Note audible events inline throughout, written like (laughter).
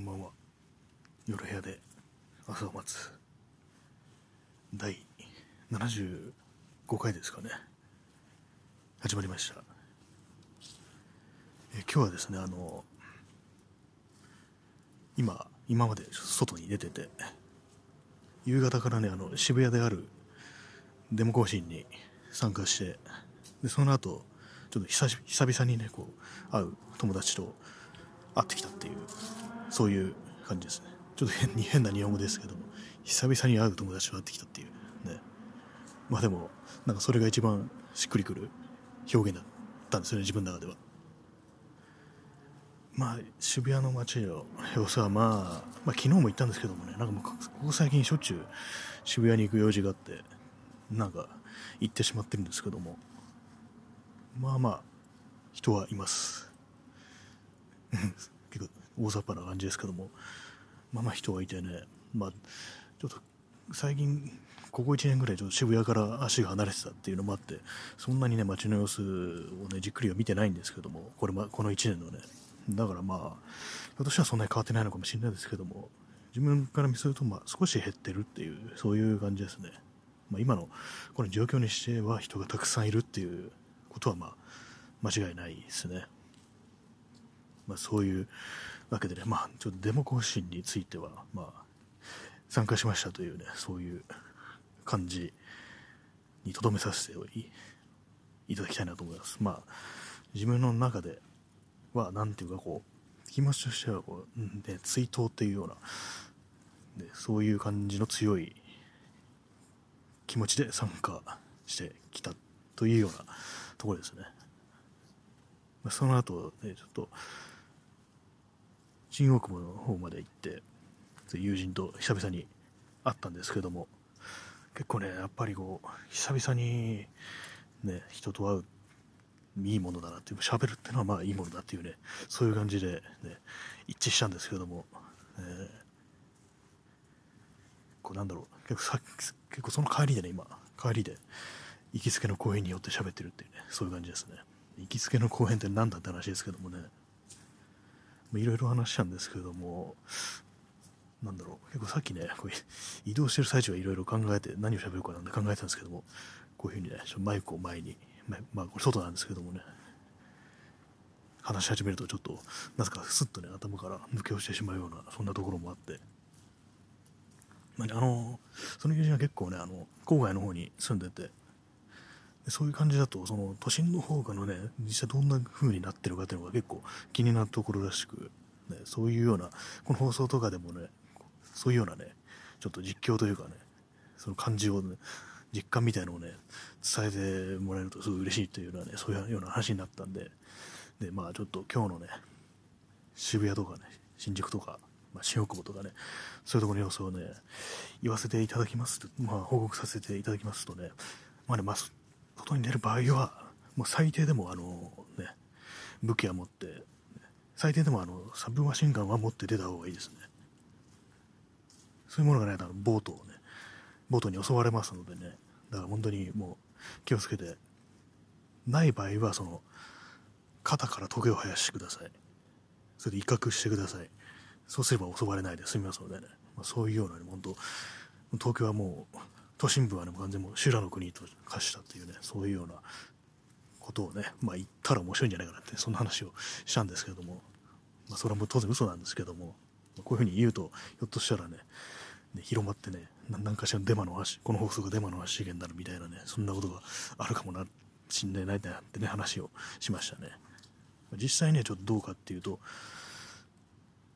こんばんは。夜部屋で朝を待つ第75回ですかね。始まりました。え今日はですねあの今今まで外に出てて夕方からねあの渋谷であるデモ行進に参加してでその後ちょっと久々にねこう会う友達と会ってきたっていうそういう感じですね。ちょっと変に変な日本語ですけども。久々に会う友達と会ってきたっていうね。まあでもなんかそれが一番しっくりくる表現だったんですよね自分の中では。まあ渋谷の街の様子はまあ、まあ、昨日も行ったんですけどもね。なんかもうここ最近しょっちゅう渋谷に行く用事があってなんか行ってしまってるんですけども。まあまあ人はいます。結構大雑把な感じですけども。まあまあ人がいてね。まあちょっと最近ここ1年ぐらいちょっと渋谷から足が離れてたっていうのもあってそんなにね街の様子をねじっくりは見てないんですけどもこれ、ま、この1年のね。だからまあひょっとしたらそんなに変わってないのかもしれないですけども自分から見せるとまあ少し減ってるっていうそういう感じですね、まあ、今のこの状況にしては人がたくさんいるっていうことはまあ間違いないですね。まあ、そういうわけでね、まあ、ちょっとデモ行進については、まあ、参加しましたというね、そういう感じにとどめさせていただきたいなと思います。まあ、自分の中では、なんていうかこう、気持ちとしてはこう、ね、追悼っていうような、ね、そういう感じの強い気持ちで参加してきたというようなところですね。まその後、ね、ちょっと、新大久保の方まで行って、友人と久々に会ったんですけども、結構ね、やっぱりこう、久々に、ね、人と会う、いいものだなっていう、喋るっていうのはまあいいものだっていうね、そういう感じで、ね、一致したんですけども、えー、こうなんだろう、結構さ結構その帰りでね、今、帰りで、行きつけの公園によって喋ってるっていうね、そういう感じですね。行きつけの公園って何だって話ですけどもね、いろいろ話したんですけれども、なんだろう、結構さっきね、こう移動してる最中はいろいろ考えて、何を喋るかなんて考えたんですけども、こういうふうにね、マイクを前に、まあ、これ外なんですけどもね、話し始めるとちょっと、なぜかスッとね、頭から抜け落ちてしまうような、そんなところもあって、まあね、あの、その友人は結構ね、あの、郊外の方に住んでて、そういう感じだと、その都心の方がのね、実際どんな風になってるかっていうのが結構気になるところらしく、ね、そういうような、この放送とかでもね、そういうようなね、ちょっと実況というかね、その感じをね、実感みたいのをね、伝えてもらえるとすごい嬉しいというようなね、そういうような話になったんで、で、まあちょっと今日のね、渋谷とかね、新宿とか、まあ、新大久保とかね、そういうところの様子をね、言わせていただきます、まあ報告させていただきますとね、まあね、まあ、外に出る場合は、もう最低でもあの、ね、武器は持って、最低でもあのサブマシンガンは持って出た方がいいですね。そういうものがないとボートをね、ボートに襲われますのでね、だから本当にもう気をつけて、ない場合はその、肩からトゲを生やしてください。それで威嚇してください。そうすれば襲われないで済みますのでね、まあ、そういうような、ね、本当、東京はもう都心部はね、完全にも修羅の国と化したっていうね、そういうようなことをね、まあ言ったら面白いんじゃないかなって、そんな話をしたんですけども、まあそれはもう当然嘘なんですけども、こういうふうに言うと、ひょっとしたらね、ね広まってね、何かしらのデマの話、この放送がデマの発言になるみたいなね、そんなことがあるかもな、しんないなってね、話をしましたね。実際ね、ちょっとどうかっていうと、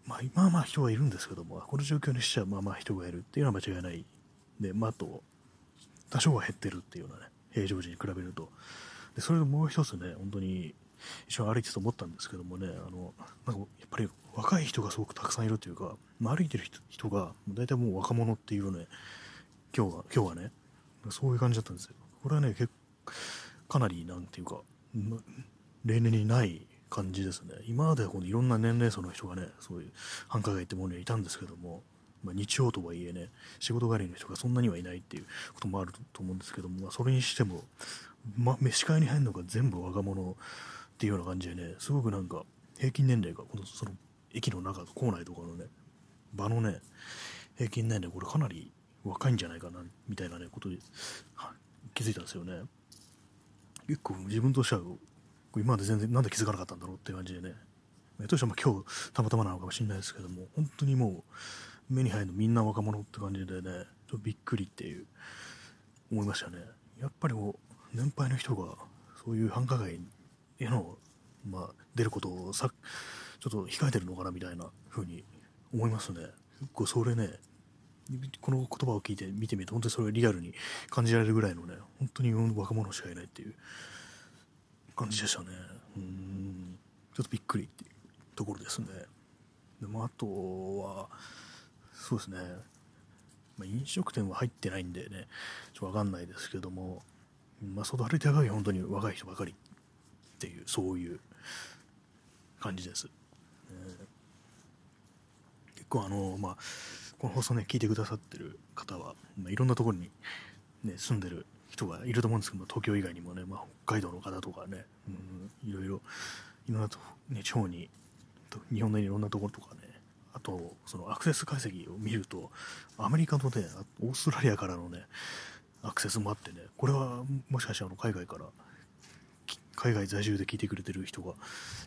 まあ、まあまあ人はいるんですけども、この状況にしちゃまあまあ人がいるっていうのは間違いない。で、まあ、あと、多少は減ってるっていうのはね、平常時に比べると。で、それともう一つね、本当に一緒に歩いてて思ったんですけどもね、あの、なんかやっぱり若い人がすごくたくさんいるというか、まあ、歩いてる人が、大体もう若者っていうね、今日は、今日はね、そういう感じだったんですよ。これはね、結かなり、なんていうか、例年にない感じですね。今まではこのいろんな年齢層の人がね、そういう繁華街ってものにいたんですけども、まあ、日曜とはいえね、仕事帰りの人がそんなにはいないっていうこともあると思うんですけども、まあ、それにしても、ま、視界に入るのが全部若者っていうような感じでね、すごくなんか、平均年齢が、このその駅の中、構内とかのね、場のね、平均年齢、これかなり若いんじゃないかな、みたいなね、ことに気づいたんですよね。結構自分としては、今まで全然なんで気づかなかったんだろうっていう感じでね、としては今日たまたまなのかもしれないですけども、本当にもう目に入るのみんな若者って感じでね、ちょっとびっくりっていう思いましたね。やっぱりこう、年配の人がそういう繁華街への、まあ、出ることをさちょっと控えてるのかなみたいな風に思いますね。結構それね、この言葉を聞いて見てみると本当にそれをリアルに感じられるぐらいのね、本当に若者しかいないっていう感じでしたね。うん、ちょっとびっくりっていうところですね。でもあとは、そうですね、まあ、飲食店は入ってないんでね、ちょっとわかんないですけども、まあ、外歩いてる限り本当に若い人ばかりっていう、そういう感じです。結構あの、まあ、この放送ね、聞いてくださってる方は、まあ、いろんなところに、ね、住んでる人がいると思うんですけども、東京以外にもね、まあ、北海道の方とかね、うん、いろいろ、いろんなと、ね、地方に、日本のいろんなところとかね、と、そのアクセス解析を見ると、アメリカとね、オーストラリアからのね、アクセスもあってね、これはもしかしてあの海外から、海外在住で聞いてくれてる人が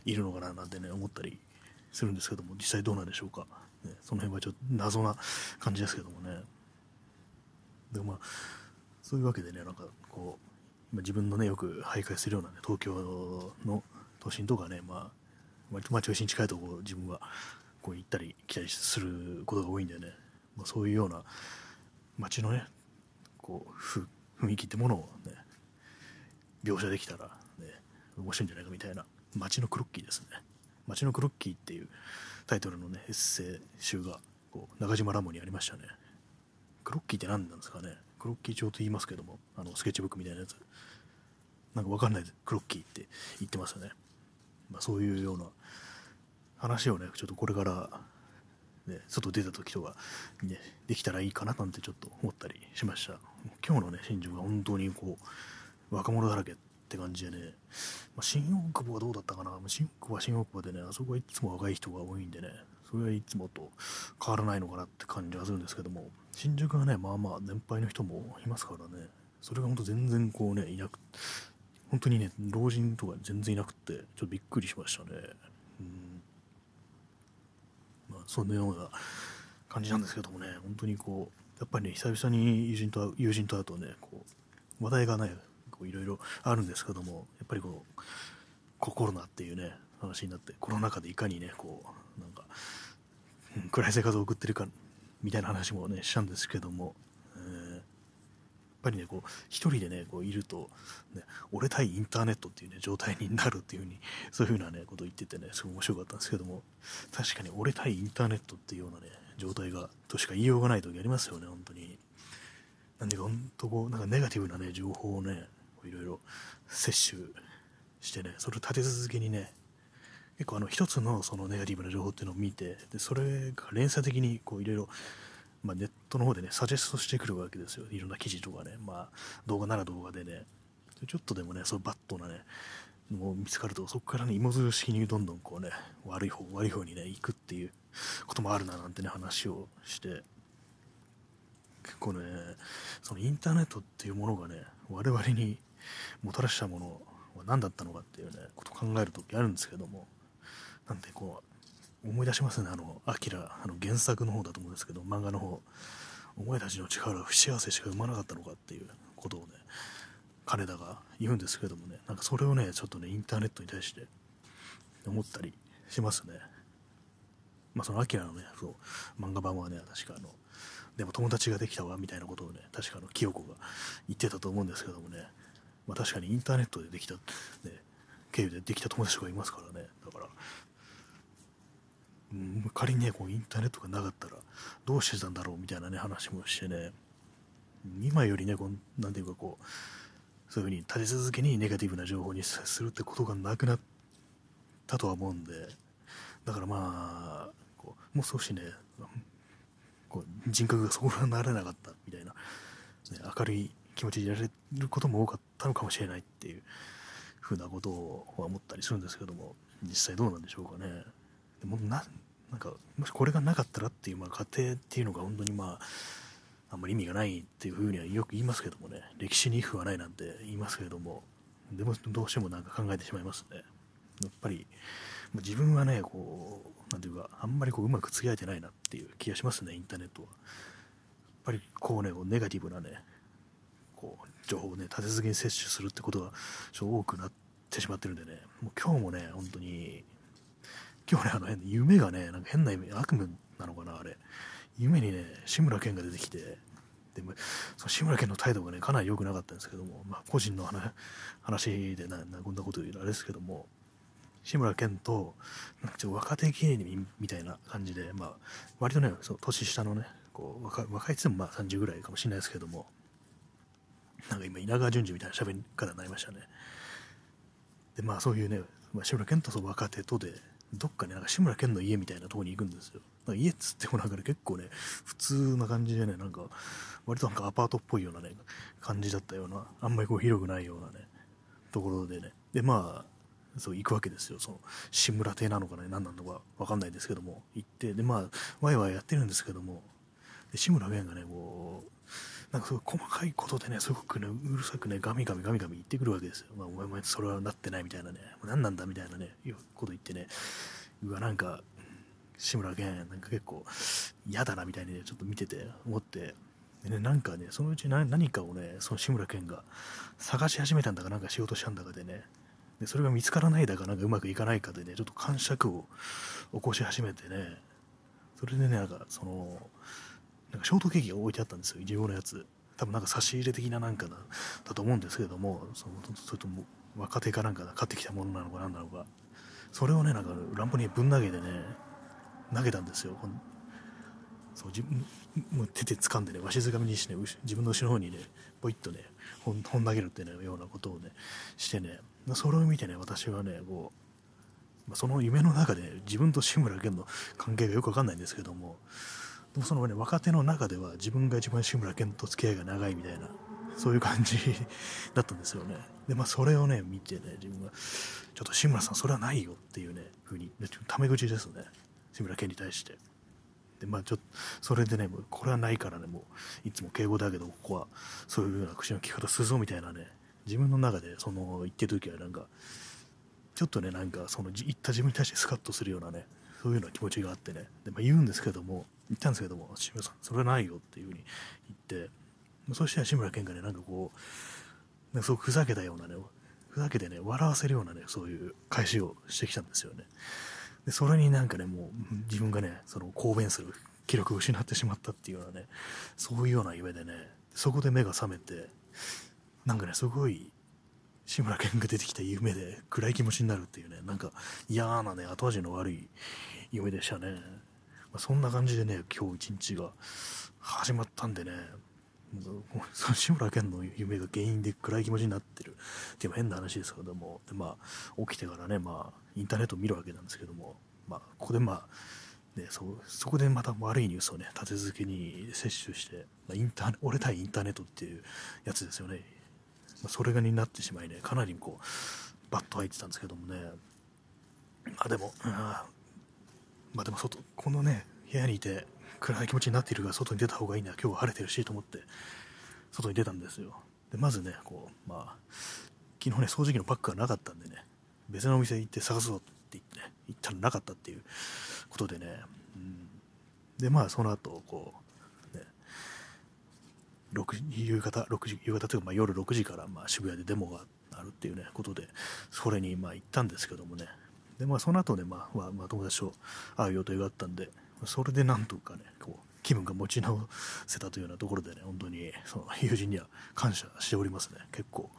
いるのかななんてね、思ったりするんですけども、実際どうなんでしょうか。ね、その辺はちょっと謎な感じですけどもね。でもまあ、そういうわけでね、なんかこう、ま、自分のね、よく徘徊するようなね、東京の都心とかね、まあ、割とまあ中心近いところ自分はこう行ったり来たりすることが多いんでね、まあ、そういうような街のね、こう、雰囲気ってものをね、描写できたら、ね、面白いんじゃないかみたいな、街のクロッキーですね。街のクロッキーっていうタイトルのね、エッセイ集がこう中島ラモにありましたね。クロッキーって何なんですかねクロッキー帳と言いますけども、あのスケッチブックみたいなやつ。なんかわかんないでクロッキーって言ってますよね。まあ、そういうような話をね、ちょっとこれから、ね、外出た時とか、ね、できたらいいかななんてちょっと思ったりしました。今日のね、新宿は本当にこう、若者だらけって感じでね、まあ、新大久保はどうだったかな新大久保は新大久保でね、あそこはいつも若い人が多いんでね、それはいつもと変わらないのかなって感じはするんですけども、新宿はね、まあまあ年配の人もいますからね、それが本当全然こうね、いなく、本当にね、老人とか全然いなくて、ちょっとびっくりしましたね。うん、そんなような感じなんですけどもね、本当にこう、やっぱりね、久々に友人と友人と会うとね、こう、話題がね、いろいろあるんですけども、やっぱりこう、コロナっていうね、話になって、コロナ禍でいかにね、こう、なんか、うん、暗い生活を送ってるか、みたいな話もね、したんですけども、ぱりね、こう、一人でね、こういると、ね、俺対インターネットっていうね、状態になるっていうふうに、(laughs) そういうふうなね、ことを言っててね、すごい面白かったんですけども、確かに俺対インターネットっていうようなね、状態が、としか言いようがない時ありますよね、本当に。なんでか、本当こう、なんかネガティブなね、情報をね、いろいろ摂取してねそれを立て続けにね結構あの一つのそのネガティブな情報っていうのを見てでそれが連鎖的にこういろいろまあ、ネットの方でね、サジェストしてくるわけですよ。いろんな記事とかね、まあ、動画なら動画でね、ちょっとでもね、そうバットなね、もう見つかると、そこからね、芋づる式にどんどんこうね、悪い方、悪い方にね、行くっていうこともあるななんてね、話をして、結構ね、そのインターネットっていうものがね、我々にもたらしたものは何だったのかっていうね、ことを考えるときあるんですけども、なんでこう、思い出しますね、あの、アキラ、あの原作の方だと思うんですけど、漫画の方、お前たちの力は不幸せしか生まなかったのかっていうことをね、金田が言うんですけどもね、なんかそれをね、ちょっとね、インターネットに対して思ったりしますね。まあそのアキラのね、そう、漫画版はね、確かあの、でも友達ができたわみたいなことをね、確かあの、清子が言ってたと思うんですけどもね、まあ、確かにインターネットでできた、ね、経由でできた友達がいますからね。だから、仮にねこうインターネットがなかったらどうしてたんだろうみたいなね話もしてね。今よりねこうなんていうかこうそういうふうに立て続けにネガティブな情報にするってことがなくなったとは思うんで。だからまあこうもう少しねこう人格がそこらなれなかったみたいな、ね、明るい気持ちでやれることも多かったのかもしれないっていうふうなことを思ったりするんですけども実際どうなんでしょうかね。もななんかもしこれがなかったらっていう、まあ、過程っていうのが本当にまああんまり意味がないっていうふうにはよく言いますけどもね。歴史に if はないなんて言いますけれども。でもどうしてもなんか考えてしまいますね。やっぱり自分はねこうなんていうかあんまりこううまく付き合えてないなっていう気がしますねインターネットは。やっぱりこうねネガティブなねこう情報をね立て続けに摂取するってことが多くなってしまってるんでね。もう今日もね本当に今日ねあの夢がねなんか変な夢悪夢なのかなあれ。夢にね志村けんが出てきて。でもその志村けんの態度がねかなり良くなかったんですけども、まあ、個人の話話でななこんなこと言うのあれですけども志村けんとなんかちょっと若手芸人みたいな感じで、まあ、割とねそう年下のねこう若若いっつってもまあ30ぐらいかもしれないですけどもなんか今稲川淳二みたいな喋り方になりましたね。でまあそういうね、まあ、志村けんとその若手とでどっかねなんか志村けんの家みたいなとこに行くんですよ。家っつってもなんかね結構ね普通な感じでねなんか割となんかアパートっぽいようなね感じだったようなあんまりこう広くないようなねところでね。でまあそう行くわけですよ。その志村邸なのかね何なのか分かんないですけども行って。でまあワイワイやってるんですけども。で志村けんがねこうなんかすごい細かいことでね、すごくね、うるさくね、ガミガミガミガミ言ってくるわけですよ。まあ、お前お前それはなってないみたいなね、何なんだみたいなね、いうこと言ってね、うわ、なんか、志村けん、なんか結構嫌だなみたいにね、ちょっと見てて、思って、でね、なんかね、そのうち何かをね、その志村けんが探し始めたんだかなんかしようとしたんだかでね、でそれが見つからないだかなんかうまくいかないかでね、ちょっと感触を起こし始めてね、それでね、なんかその、なんかショートケーキが置いてあったんですよ、自分のやつ。多分なんか差し入れ的ななんかだだと思うんですけれども、そのそれとも若手かなんか買ってきたものなのか何なのか、それをね、なんか乱歩にぶん投げてね、投げたんですよ。そう自分もう手で掴んでね、わしづかみにしてね、自分の後ろの方にね、ポイッとね、本投げるっていうようなことをね、してね、それを見てね、私はね、こう、その夢の中で自分と志村けんの関係がよくわかんないんですけども、もそのね、若手の中では自分が一番志村けんと付き合いが長いみたいな、そういう感じだったんですよね。で、まあそれをね、見てね、自分が、ちょっと志村さんそれはないよっていうね、ふうに、タメ口ですね。志村けんに対して。で、まあちょっと、それでね、もうこれはないからね、もう、いつも敬語だけど、ここはそういうような口の利き方するぞみたいなね、自分の中でその言ってる時はなんか、ちょっとね、なんかその言った自分に対してスカッとするようなね、そういうような気持ちがあってね、でまあ、言うんですけども、言ったんですけども、志村さん、それはないよっていうふうに言って、そしたら志村けんがね、なんかこう、なんかすごくふざけたようなね、ふざけてね、笑わせるようなね、そういう返しをしてきたんですよね。で、それになんかね、もう自分がね、その公弁する記録を失ってしまったっていうようなね、そういうような夢でね、そこで目が覚めて、なんかね、すごい志村けんが出てきた夢で暗い気持ちになるっていうね、なんか嫌なね、後味の悪い夢でしたね。まあ、そんな感じでね、今日一日が始まったんでね、志村けんの夢が原因で暗い気持ちになってる。っていう変な話ですけども、でまあ、起きてからね、まあ、インターネットを見るわけなんですけども、まあ、ここでまあ、ね、そそこでまた悪いニュースをね、立て続けに摂取して、まあ、インター俺対インターネットっていうやつですよね。それがになってしまいね、かなりこう、バッと入ってたんですけどもね、まあでも、あまあでも外、このね、部屋にいて暗い気持ちになっているから外に出た方がいいな、今日は晴れてるしと思って、外に出たんですよ。で、まずね、こう、まあ、昨日ね、掃除機のパックがなかったんでね、別のお店行って探そうって言ってね、行ったらなかったっていうことでね、うん、で、まあその後、こう、夕方6時夕方というかまあ夜6時からまあ渋谷でデモがあるっていうねことでそれにまあ行ったんですけどもねでまあその後ねまあ、まあ、友達と会う予定があったんでそれでなんとかねこう気分が持ち直せたというようなところでね本当にその友人には感謝しておりますね結構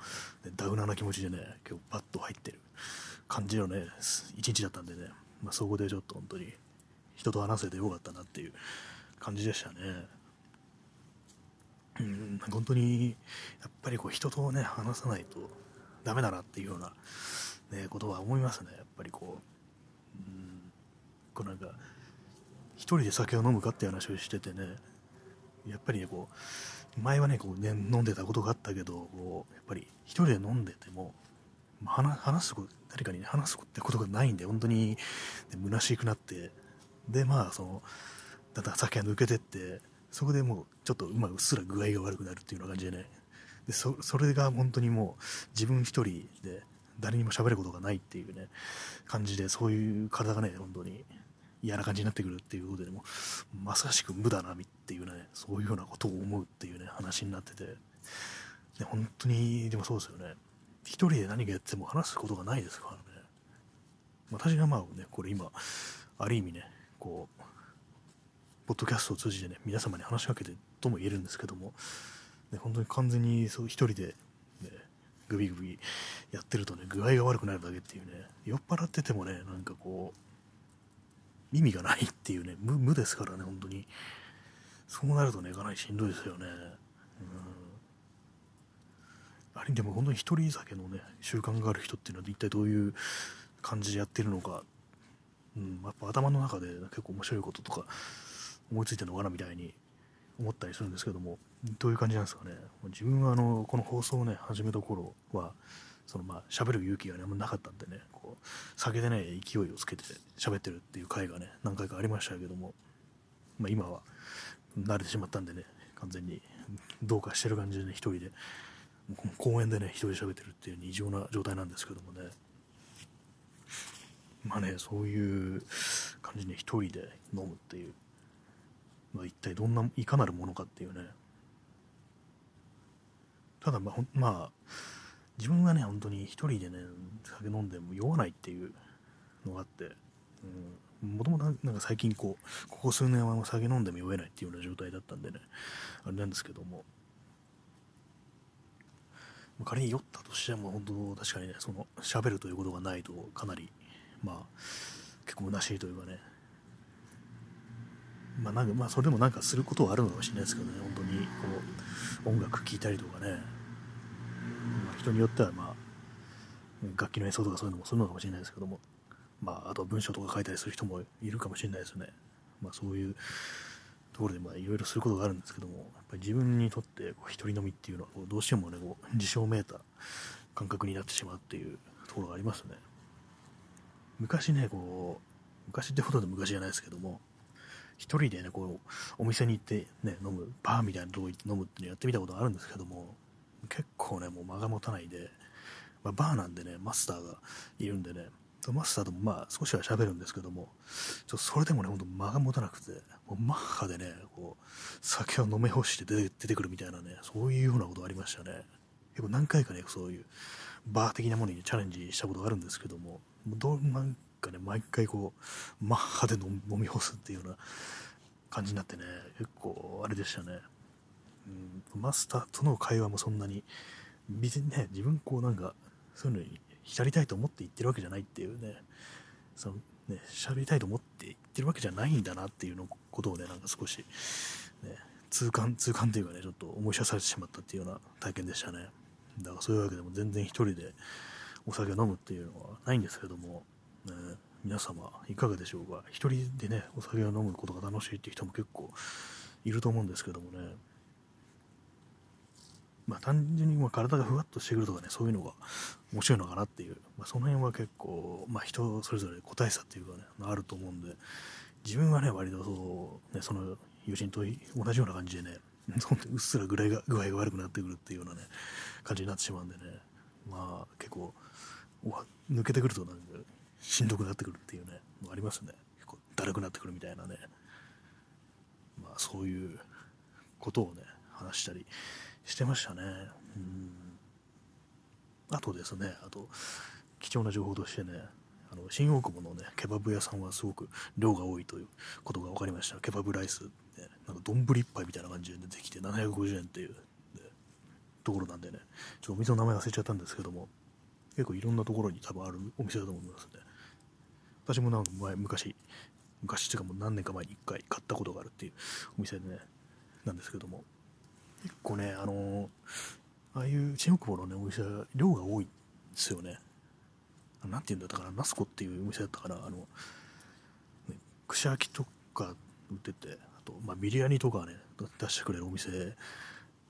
ねダウナーな気持ちでね今日バッと入ってる感じのね一日だったんでね、まあ、そこでちょっと本当に人と話せてよかったなっていう感じでしたね。うん、本当にやっぱりこう人とね話さないとダメだなっていうような、ね、ことは思いますね。やっぱりこう,、うん、こうなんか一人で酒を飲むかっていう話をしててねやっぱりねこう前はねこうね飲んでたことがあったけどこうやっぱり一人で飲んでても話すこと誰かに、話すってことがないんで本当に、ね、虚しくなってでまあそのだんだん酒が抜けてってそこでもうちょっと、まあ、うっすら具合が悪くなるっていうような感じでね。でそそれが本当にもう自分一人で誰にも喋ることがないっていうね感じでそういう体がね本当に嫌な感じになってくるっていうことでもまさしく無だなっていうねそういうようなことを思うっていうね話になってて。で本当にでもそうですよね。一人で何かやっても話すことがないですからね。私がまあねこれ今ある意味ねこうポッドキャストを通じてね皆様に話しかけてとも言えるんですけども、ね、本当に完全にそう一人で、ね、グビグビやってるとね具合が悪くなるだけっていうね酔っ払っててもねなんかこう意味がないっていうね無ですからね本当に。そうなるとねかなりしんどいですよね。うん。あれでも本当に一人酒のね習慣がある人っていうのは一体どういう感じでやってるのか、うん、やっぱ頭の中で結構面白いこととか思いついてるのかなみたいに思ったりするんですけどもどういう感じなんですかね。自分はあのこの放送をね始めた頃はそのまあ喋る勇気がねあんまなかったんでねこう酒でね勢いをつけて喋ってるっていう回がね何回かありましたけども、まあ、今は慣れてしまったんでね完全にどうかしてる感じでね一人で公園でね一人で喋ってるっていう異常な状態なんですけどもね。まあねそういう感じに一人で飲むっていうまあ、一体どんないかなるものかっていうね。ただまあ、まあ、自分がね本当に一人でね酒飲んでも酔わないっていうのがあってもともとなんか最近こうここ数年は酒飲んでも酔えないっていうような状態だったんでねあれなんですけども。仮に酔ったとしても本当確かにねその喋るということがないとかなりまあ結構虚しいというかねまあ、なんかまあそれでもなんかすることはあるのかもしれないですけどね。本当にこう音楽聴いたりとかね、まあ、人によってはまあ楽器の演奏とかそういうのもするのかもしれないですけども、まあ、あと文章とか書いたりする人もいるかもしれないですね、まあ、そういうところでいろいろすることがあるんですけども。やっぱり自分にとってこう一人飲みっていうのはこうどうしてもねこう自称めいた感覚になってしまうっていうところがありますね。昔ねこう昔ってほとんど昔じゃないですけども一人でね、こう、お店に行ってね、飲む、バーみたいなとこ行って飲むってやってみたことあるんですけども、結構ね、もう間が持たないで、まあ、バーなんでね、マスターがいるんでね、マスターともまあ少しは喋るんですけども、ちょっとそれでもね、ほんと間が持たなくて、もうマッハでね、こう、酒を飲め干して出てくるみたいなね、そういうようなことありましたね。結構何回かね、そういうバー的なものにチャレンジしたことがあるんですけども、どなんかね、毎回こう、マッハで飲み干すっていうような感じになってね、結構あれでしたね。うん、マスターとの会話もそんなに、別にね、自分こうなんか、そういうのに浸りたいと思って言ってるわけじゃないっていうね、そのね、喋りたいと思って言ってるわけじゃないんだなっていうのことをね、なんか少し、ね、痛感、痛感というかね、ちょっと思い知らされてしまったっていうような体験でしたね。だからそういうわけでも全然一人でお酒を飲むっていうのはないんですけども、皆様いかがでしょうか？一人でねお酒を飲むことが楽しいっていう人も結構いると思うんですけどもね。まあ単純にま体がふわっとしてくるとかねそういうのが面白いのかなっていう、まあ、その辺は結構、まあ、人それぞれ個体差っていうかねあると思うんで。自分はね割とそう、ね、その友人と同じような感じでね (laughs) うっすら具合が具合が悪くなってくるっていうようなね感じになってしまうんでね。まあ結構抜けてくるとなんかしんどくなってくるっていうねありますね。結構だるくなってくるみたいなね。まあそういうことをね話したりしてましたね。うん。あとですねあと貴重な情報としてねあの新大久保のねケバブ屋さんはすごく量が多いということが分かりました。ケバブライス、ね、なんか丼一杯みたいな感じで出てきて750円っていう、ね、ところなんでねちょっとお店の名前忘れちゃったんですけども結構いろんなところに多分あるお店だと思いますね。私もなんか前昔昔っていうかもう何年か前に1回買ったことがあるっていうお店でねなんですけども。結構ねあのー、ああいう新大久保のねお店量が多いんですよね。なんて言うんだったかなナスコっていうお店だったかなあの、ね、串焼きとか売っててあと、まあ、ビリヤニとかね出してくれるお店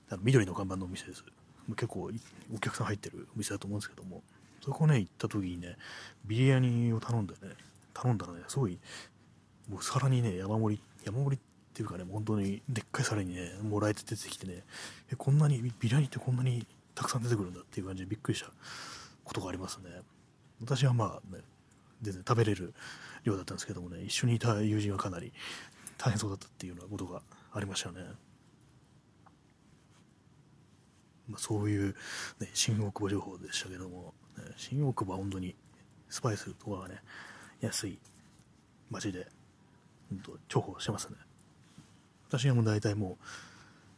あの緑の看板のお店です。結構お客さん入ってるお店だと思うんですけども。そこね行った時にねビリヤニを頼んでね頼んだらね、すごい、もう皿にね、山盛り、山盛りっていうかね、本当にでっかい皿にね、もらえて出てきてね、え、こんなに、ビリヤニってこんなにたくさん出てくるんだっていう感じでびっくりしたことがありますね。私はまあね、全然食べれる量だったんですけどもね、一緒にいた友人はかなり大変そうだったっていうようなことがありましたね。まあ、そういう、ね、新大久保情報でしたけども、ね、新大久保は本当にスパイスとかがね、安い街で、本当重宝してますね。私はもう大体もう、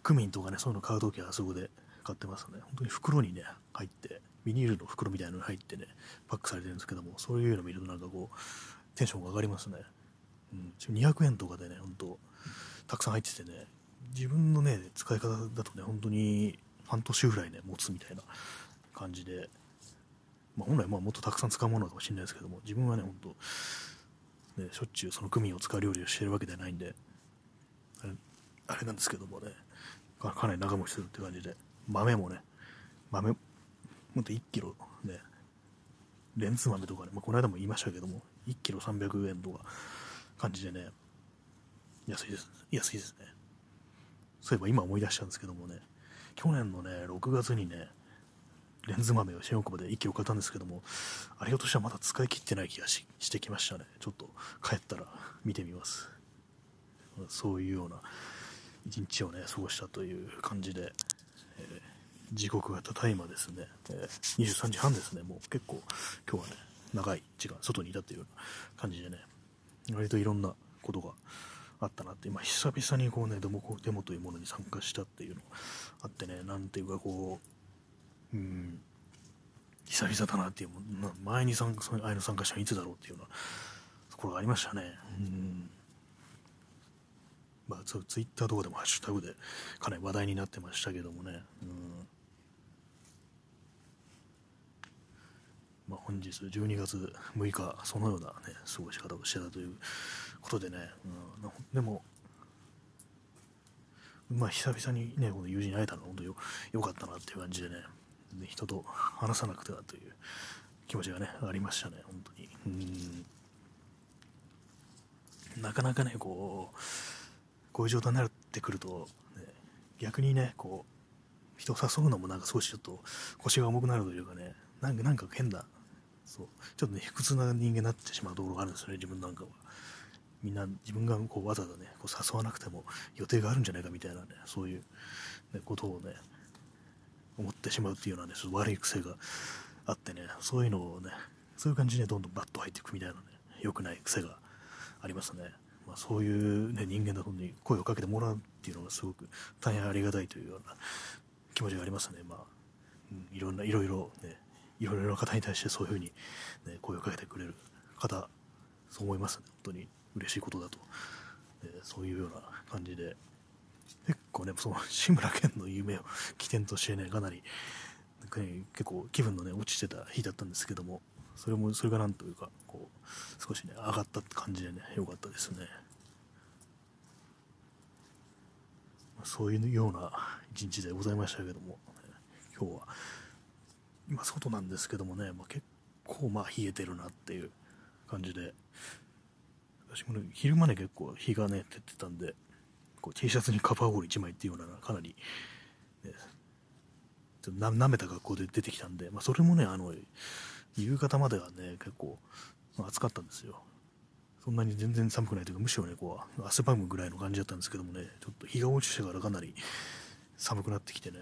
クミンとかね、そういうの買うときはあそこで買ってますね。本当に袋にね、入って、ビニールの袋みたいなのに入ってね、パックされてるんですけども、そういうの見るとなんかこう、テンションが上がりますね。うん、200円とかでね、本当たくさん入っててね、自分のね、使い方だとね、本当に半年ぐらいね、持つみたいな感じで、まあ、本来まあもっとたくさん使うものかもしれないですけども、自分はね、本当、ね、しょっちゅうそのクミンを使う料理をしてるわけではないんで、あれあれなんですけどもね、かなり長持ちするって感じで、豆もね、豆、もっと1キロね、レンズ豆とかね、まあ、この間も言いましたけども、1キロ300円とか感じでね、安いです。安いですね。そういえば今思い出したんですけどもね、去年のね、6月にね、レンズ豆を新大久保で1キロ買ったんですけども、あれとしてはまだ使い切ってない気がしてきましたね。ちょっと帰ったら見てみます。そういうような一日をね、過ごしたという感じで、えー、時刻がただいまですね、えー、23時半ですね、もう結構今日はね、長い時間外にいたというような感じでね、割といろんなことがあったなって、まあ、久々にこうね、デモデモというものに参加したっていうのあってね、なんていうかこう、うん、久々だなっていう、前に参加、ああいうの参加したのいつだろうっていうようなところがありましたね。うん。まあ、ツイッターとかでもハッシュタグでかなり話題になってましたけどもね、うん。まあ、本日12月6日そのような、ね、過ごし方をしてたということでね、うん、でも、まあ、久々にね、この友人に会えたのは本当よよかったなっていう感じでね、人と話さなくてはという気持ちがね、ありましたね、本当に。うんなかなかね、こう、こういう状態になってくると、ね、逆にね、こう、人を誘うのもなんか少しちょっと腰が重くなるというかね、なんかなんか変な、そう、ちょっとね、卑屈な人間になってしまうところがあるんですよね、自分なんかは。みんな自分がこうわざわざねこう誘わなくても予定があるんじゃないかみたいなねそういう、ことをね思ってしまうっていうようなねちょっと悪い癖があってねそういうのをねそういう感じでどんどんバッと入っていくみたいなね良くない癖がありますね、まあ、そういう、ね、人間だとに声をかけてもらうっていうのがすごく大変ありがたいというような気持ちがありますね。まあ、うん、いろんないろいろねいろいろな方に対してそういうふうに、ね、声をかけてくれる方そう思いますね。本当に嬉しいことだと、え、そういうような感じで。結構ねその志村けんの夢を起点としてねかなりね結構気分のね落ちてた日だったんですけどもそれもそれがなんというかこう少しね上がったって感じでね良かったですね。そういうような一日でございましたけども、今日は。今外なんですけどもね、まあ、結構まあ冷えてるなっていう感じで。私も、ね、昼間ね結構日がね照ってたんでこう T シャツにカバーオール1枚っていうようなかなり、ね、ちょっとなめた格好で出てきたんで、まあ、それもねあの夕方まではね結構、まあ、暑かったんですよ。そんなに全然寒くないというかむしろねこう汗ばむぐらいの感じだったんですけどもねちょっと日が落ちてからかなり寒くなってきてね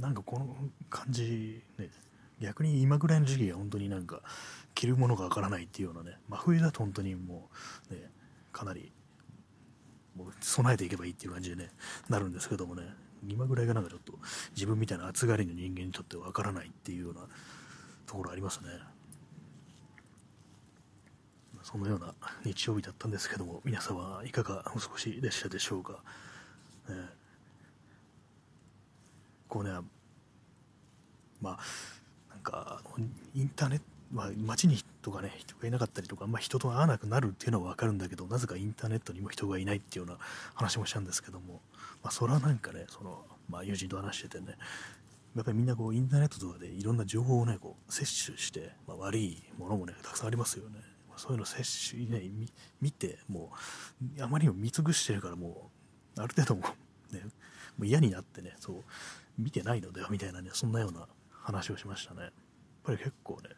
なんかこの感じね逆に今ぐらいの時期は本当になんか着るものがわからないっていうようなね、真冬だと本当にもう、ね、かなりもう備えていけばいいっていう感じでね、なるんですけどもね、今ぐらいがなんかちょっと自分みたいな暑がりの人間にとってわからないっていうようなところありますね。そのような日曜日だったんですけども、皆様いかがお過ごしでしたでしょうか。ね、こうね、まあ、なんか、インターネット、まあ、街に人がね、人がいなかったりとか、まあ、人と会わなくなるっていうのはわかるんだけど、なぜかインターネットにも人がいないっていうような話もしたんですけども、まあ、それはなんかね、その、まあ、友人と話しててね、やっぱりみんなこう、インターネットとかでいろんな情報をね、こう、摂取して、まあ、悪いものもね、たくさんありますよね。ま、そういうの摂取、ね、見て、もう、あまりにも見尽くしてるから、もう、ある程度も、ね、もう嫌になってね、そう、見てないのではみたいなね、そんなような話をしましたね。やっぱり結構ね、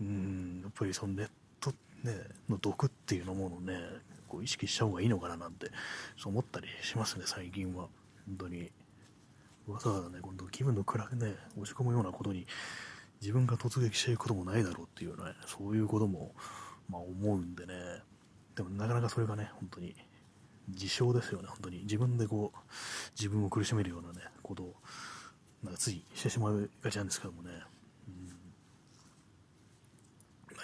うん、やっぱりそのネット、ね、の毒っていうのものね、こう意識した方がいいのかななんて、そう思ったりしますね、最近は。本当に。わざわざね、今度気分の暗くね、落ち込むようなことに自分が突撃していくこともないだろうっていうね、そういうことも、まあ、思うんでね、でもなかなかそれがね、本当に自傷ですよね、本当に。自分でこう、自分を苦しめるようなね、ことを、なんかついしてしまいがちなんですけどもね、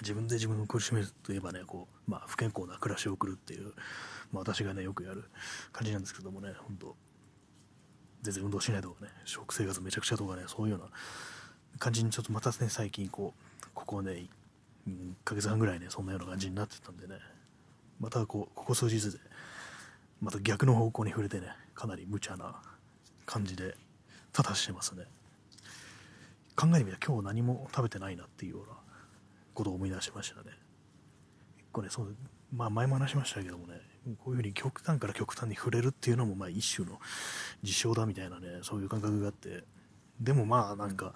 自分で自分を苦しめるといえばね、こう、まあ、不健康な暮らしを送るっていう、まあ、私がね、よくやる感じなんですけどもね、本当全然運動しないとかね、食生活めちゃくちゃとかね、そういうような感じにちょっとまたね、最近こう、ここね、1ヶ月半ぐらいね、そんなような感じになってたんでね、またこう、ここ数日で、また逆の方向に触れてね、かなり無茶な感じで立たしてますね。考えてみたら今日何も食べてないなっていうようなことを思い出しましたね。結構ね、そう、まあ前も話しましたけどもね、こういうふうに極端から極端に触れるっていうのもまあ一種の事象だみたいなね、そういう感覚があって、でもまあなんか、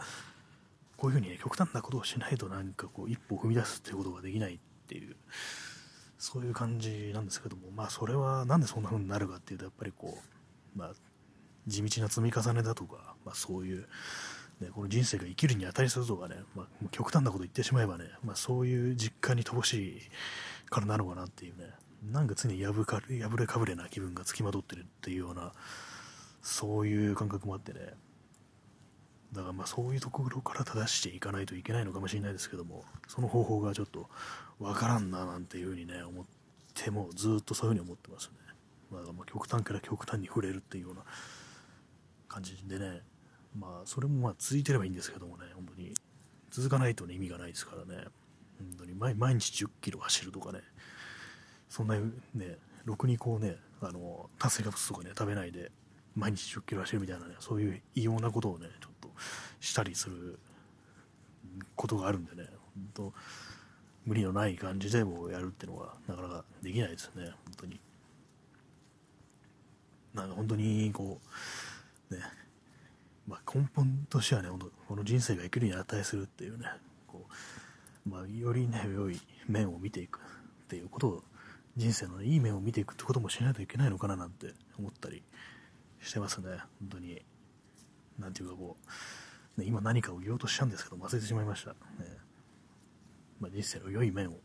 こういうふうにね、極端なことをしないとなんかこう一歩踏み出すっていうことができないっていう、そういう感じなんですけども、まあそれはなんでそんな風になるかっていうと、やっぱりこう、まあ地道な積み重ねだとか、まあそういう、ね、この人生が生きるに値するとかね、まあ、極端なこと言ってしまえばね、まあ、そういう実感に乏しいからなのかなっていうね、なんか常に破か破れかぶれな気分がつきまとってるっていうような、そういう感覚もあってね、だからまあそういうところから正していかないといけないのかもしれないですけども、その方法がちょっとわからんななんていうふうにね、思ってもずっとそういうふうに思ってますね。まあ、まあ極端から極端に触れるっていうような感じでね、まあそれもまあ続いてればいいんですけどもね、本当に。続かないとね意味がないですからね、本当に。毎毎日10キロ走るとかね、そんなね、ろくにこうね、あの炭水化物とかね、食べないで毎日10キロ走るみたいなね、そういう異様なことをね、ちょっとしたりすることがあるんでね、本当。無理のない感じでもやるっていうのはなかなかできないですね、本当に。なんか本当にこう、ね、まあ、根本としてはね、この人生が生きるに値するっていうね、こうまあ、よりね、良い面を見ていくっていうことを、人生の、いい面を見ていくってこともしないといけないのかななんて思ったりしてますね、本当に。なんていうかこう、ね、今何かを言おうとしたんですけど忘れてしまいました。ねまあ、人生の良い面を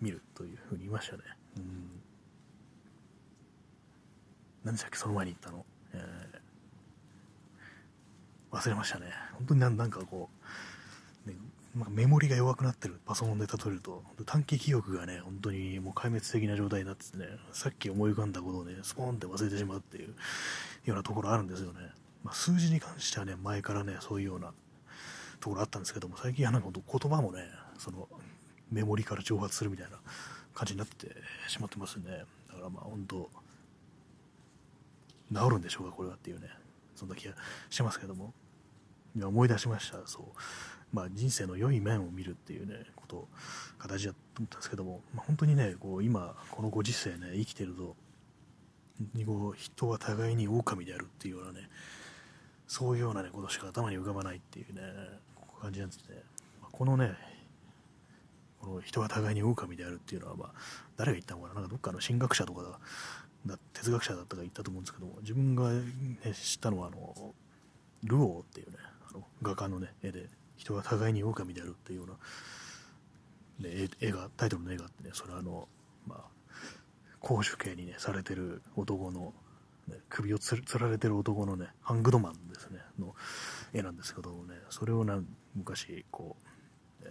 見るというふうに言いましたね。うん何でしたっけ、その前に言ったの。えー、忘れましたね。本当になんかこう、ね、メモリが弱くなってるパソコンで例えると、短期記憶がね、本当にもう壊滅的な状態になっててね、さっき思い浮かんだことをね、スポーンって忘れてしまうっていうようなところあるんですよね。まあ、数字に関してはね、前からね、そういうようなところあったんですけども、最近はなんか言葉もね、そのメモリから蒸発するみたいな感じになってしまってますね。だからまあ本当、治るんでしょうか、これはっていうね、そんな気がしてますけども、思い出しました、そう。まあ、人生の良い面を見るっていうね、こと形だと思ったんですけども、まあ、本当にね、こう今、このご時世ね、生きてると、にこう人は互いに狼であるっていうようなね、そういうような、ね、ことしか頭に浮かばないっていうね、感じなんですね。まあ、このね、この人は互いに狼であるっていうのは、まあ、誰が言ったのかな、なんかどっかの神学者とかだ哲学者だったか言ったと思うんですけども、自分が、ね、知ったのは、あの、ルオーっていうね、の画家のね、絵で、人は互いに狼であるっていうような、ね、絵が、タイトルの絵があってね、それはあの、まあ、公主刑にね、されてる男の、ね、首をつられてる男のね、ハングドマンですね、の絵なんですけどね、それをな昔、こう、ね、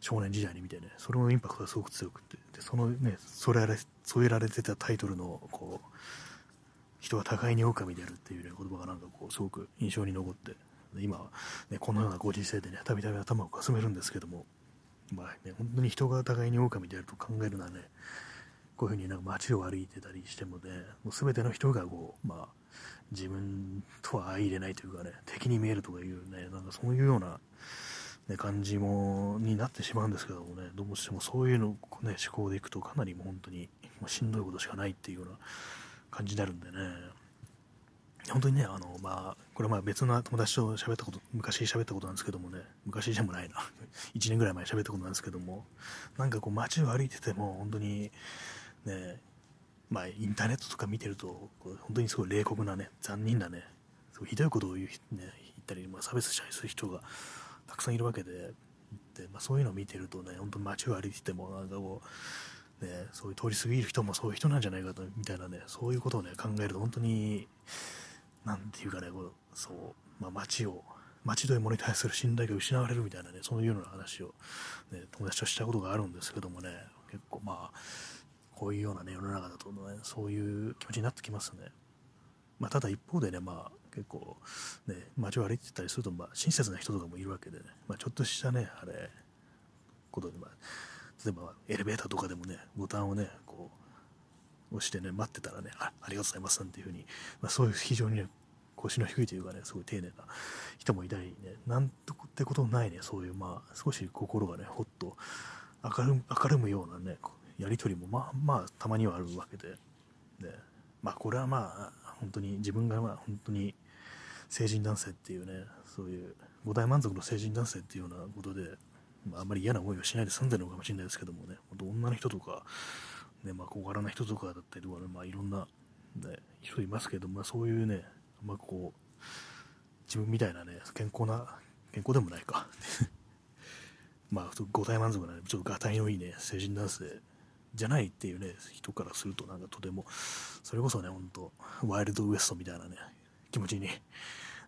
少年時代に見てね、それのインパクトがすごく強くて、でそのね、添えられ添えられてたタイトルの、こう、人は互いに狼であるっていうね、言葉がなんかこう、すごく印象に残って、今、ね、このようなご時世でね、たびたび頭をかすめるんですけども、まあね、本当に人が互いに狼であると考えるのはね、こういうふうになんか街を歩いてたりしてもね、もう全ての人がこう、まあ、自分とは相入れないというかね、敵に見えるとかいうね、なんかそういうようなね、感じもになってしまうんですけどもね、どうしてもそういうの、ね、思考でいくとかなりもう本当にもうしんどいことしかないっていうような感じになるんでね、本当にね、あの、まあ、これはまあ別の友達と喋ったこと、昔喋ったことなんですけどもね、昔でもないな、(laughs) 1年ぐらい前喋ったことなんですけども、なんかこう街を歩いてても、本当に、ね、まあ、インターネットとか見てると、本当にすごい冷酷なね、残忍なね、すごいひどいことを言う、ね、言ったり、まあ、差別したりする人がたくさんいるわけで、でまあ、そういうのを見てるとね、本当に街を歩いてても、なんかこう、ね、そういう通り過ぎる人もそういう人なんじゃないかと、みたいなね、そういうことをね、考えると本当に、なんていうかね、こうそう、まあ、街を、街というものに対する信頼が失われるみたいなね、そういうような話を、ね、友達としたことがあるんですけどもね、結構まあ、こういうようなね、世の中だとね、そういう気持ちになってきますね。まあ、ただ一方でね、まあ、結構、ね、街を歩いてたりすると、まあ、親切な人とかもいるわけでね、まあ、ちょっとしたね、あれ、ことで、まあ、例えばエレベーターとかでもね、ボタンをね、こう、押してね、待ってたらね、あありがとうございますなんていうふうに、まあ、そういう非常にね、腰の低いというかね、すごい丁寧な人もいたりね、なんてことないね、そういう、まあ、少し心がね、ほっと明る明るむようなね、やり取りもまあまあたまにはあるわけで、ね、まあこれはまあ本当に自分がまあ本当に成人男性っていうねそういう五大満足の成人男性っていうようなことで、まあ、あんまり嫌な思いをしないで済んでるのかもしれないですけどもね。本当女の人とか、ねまあ、小柄な人とかだったりとか、ね、まあ、いろんな、ね、人いますけど、まあ、そういうねまあこう自分みたいなね健康な健康でもないか。(laughs) まあ五大満足なねちょっとがたいのいいね成人男性じゃないっていうね、人からするとなんかとても、それこそね、ほんと、ワイルドウエストみたいなね、気持ちに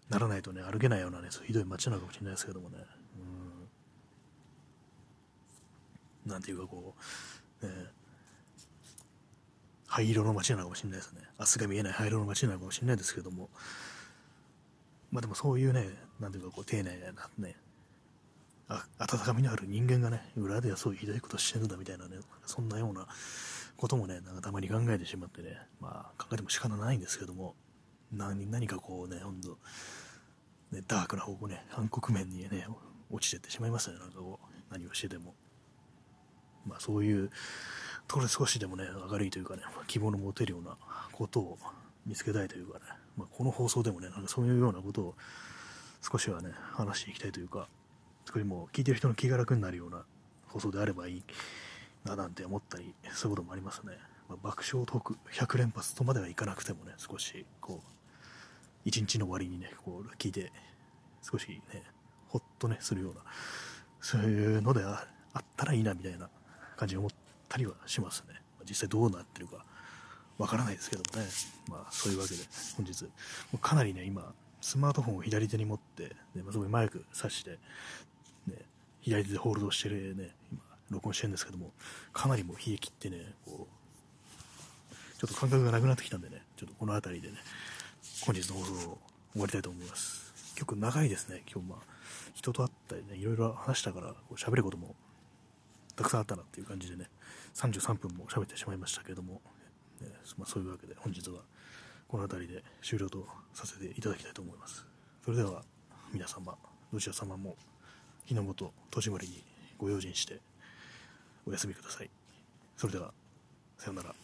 ならないとね、歩けないようなね、ひどい街なのかもしれないですけどもね、うん、なんていうかこう、ね、灰色の街なのかもしれないですね。明日が見えない灰色の街なのかもしれないですけども、まあでもそういうね、なんていうかこう、丁寧なね、あ温かみのある人間がね、裏ではそういうひどいことしてるんだみたいなね、そんなようなこともね、なんかたまに考えてしまってね、まあ考えても仕方ないんですけども、何何かこうね、ほんと、ね、ダークな方向ね、暗黒面にね、落ちてってしまいますね、なんかこう、何をしてでも。まあそういう、ころで少しでもね、明るいというかね、希望の持てるようなことを見つけたいというかね、まあ、この放送でもね、なんかそういうようなことを少しはね、話していきたいというか、少しも聞いてる人の気が楽になるような放送であればいいななんて思ったりそういうこともありますね、まあ、爆笑トーク100連発とまではいかなくてもね少しこう一日の終わりにねこう聞いて少しねほっとねするようなそういうのであったらいいなみたいな感じに思ってたりはしますね、実際どうなってるかわからないですけどもね。まあそういうわけで本日もかなりね今スマートフォンを左手に持って、ね、まあ、そこにマイク挿してね左手でホールドしてるね、今、録音してるんですけども、かなりもう冷え切ってね、こう、ちょっと感覚がなくなってきたんでね、ちょっとこの辺りでね、本日の放送を終わりたいと思います。結構長いですね、今日。まあ、人と会ったりね、いろいろ話したから、こう喋ることもたくさんあったなっていう感じでね、33分も喋ってしまいましたけども、ねまあ、そういうわけで本日はこの辺りで終了とさせていただきたいと思います。それでは皆様、どちら様も日の本戸締まりにご用心してお休みくださいそれではさようなら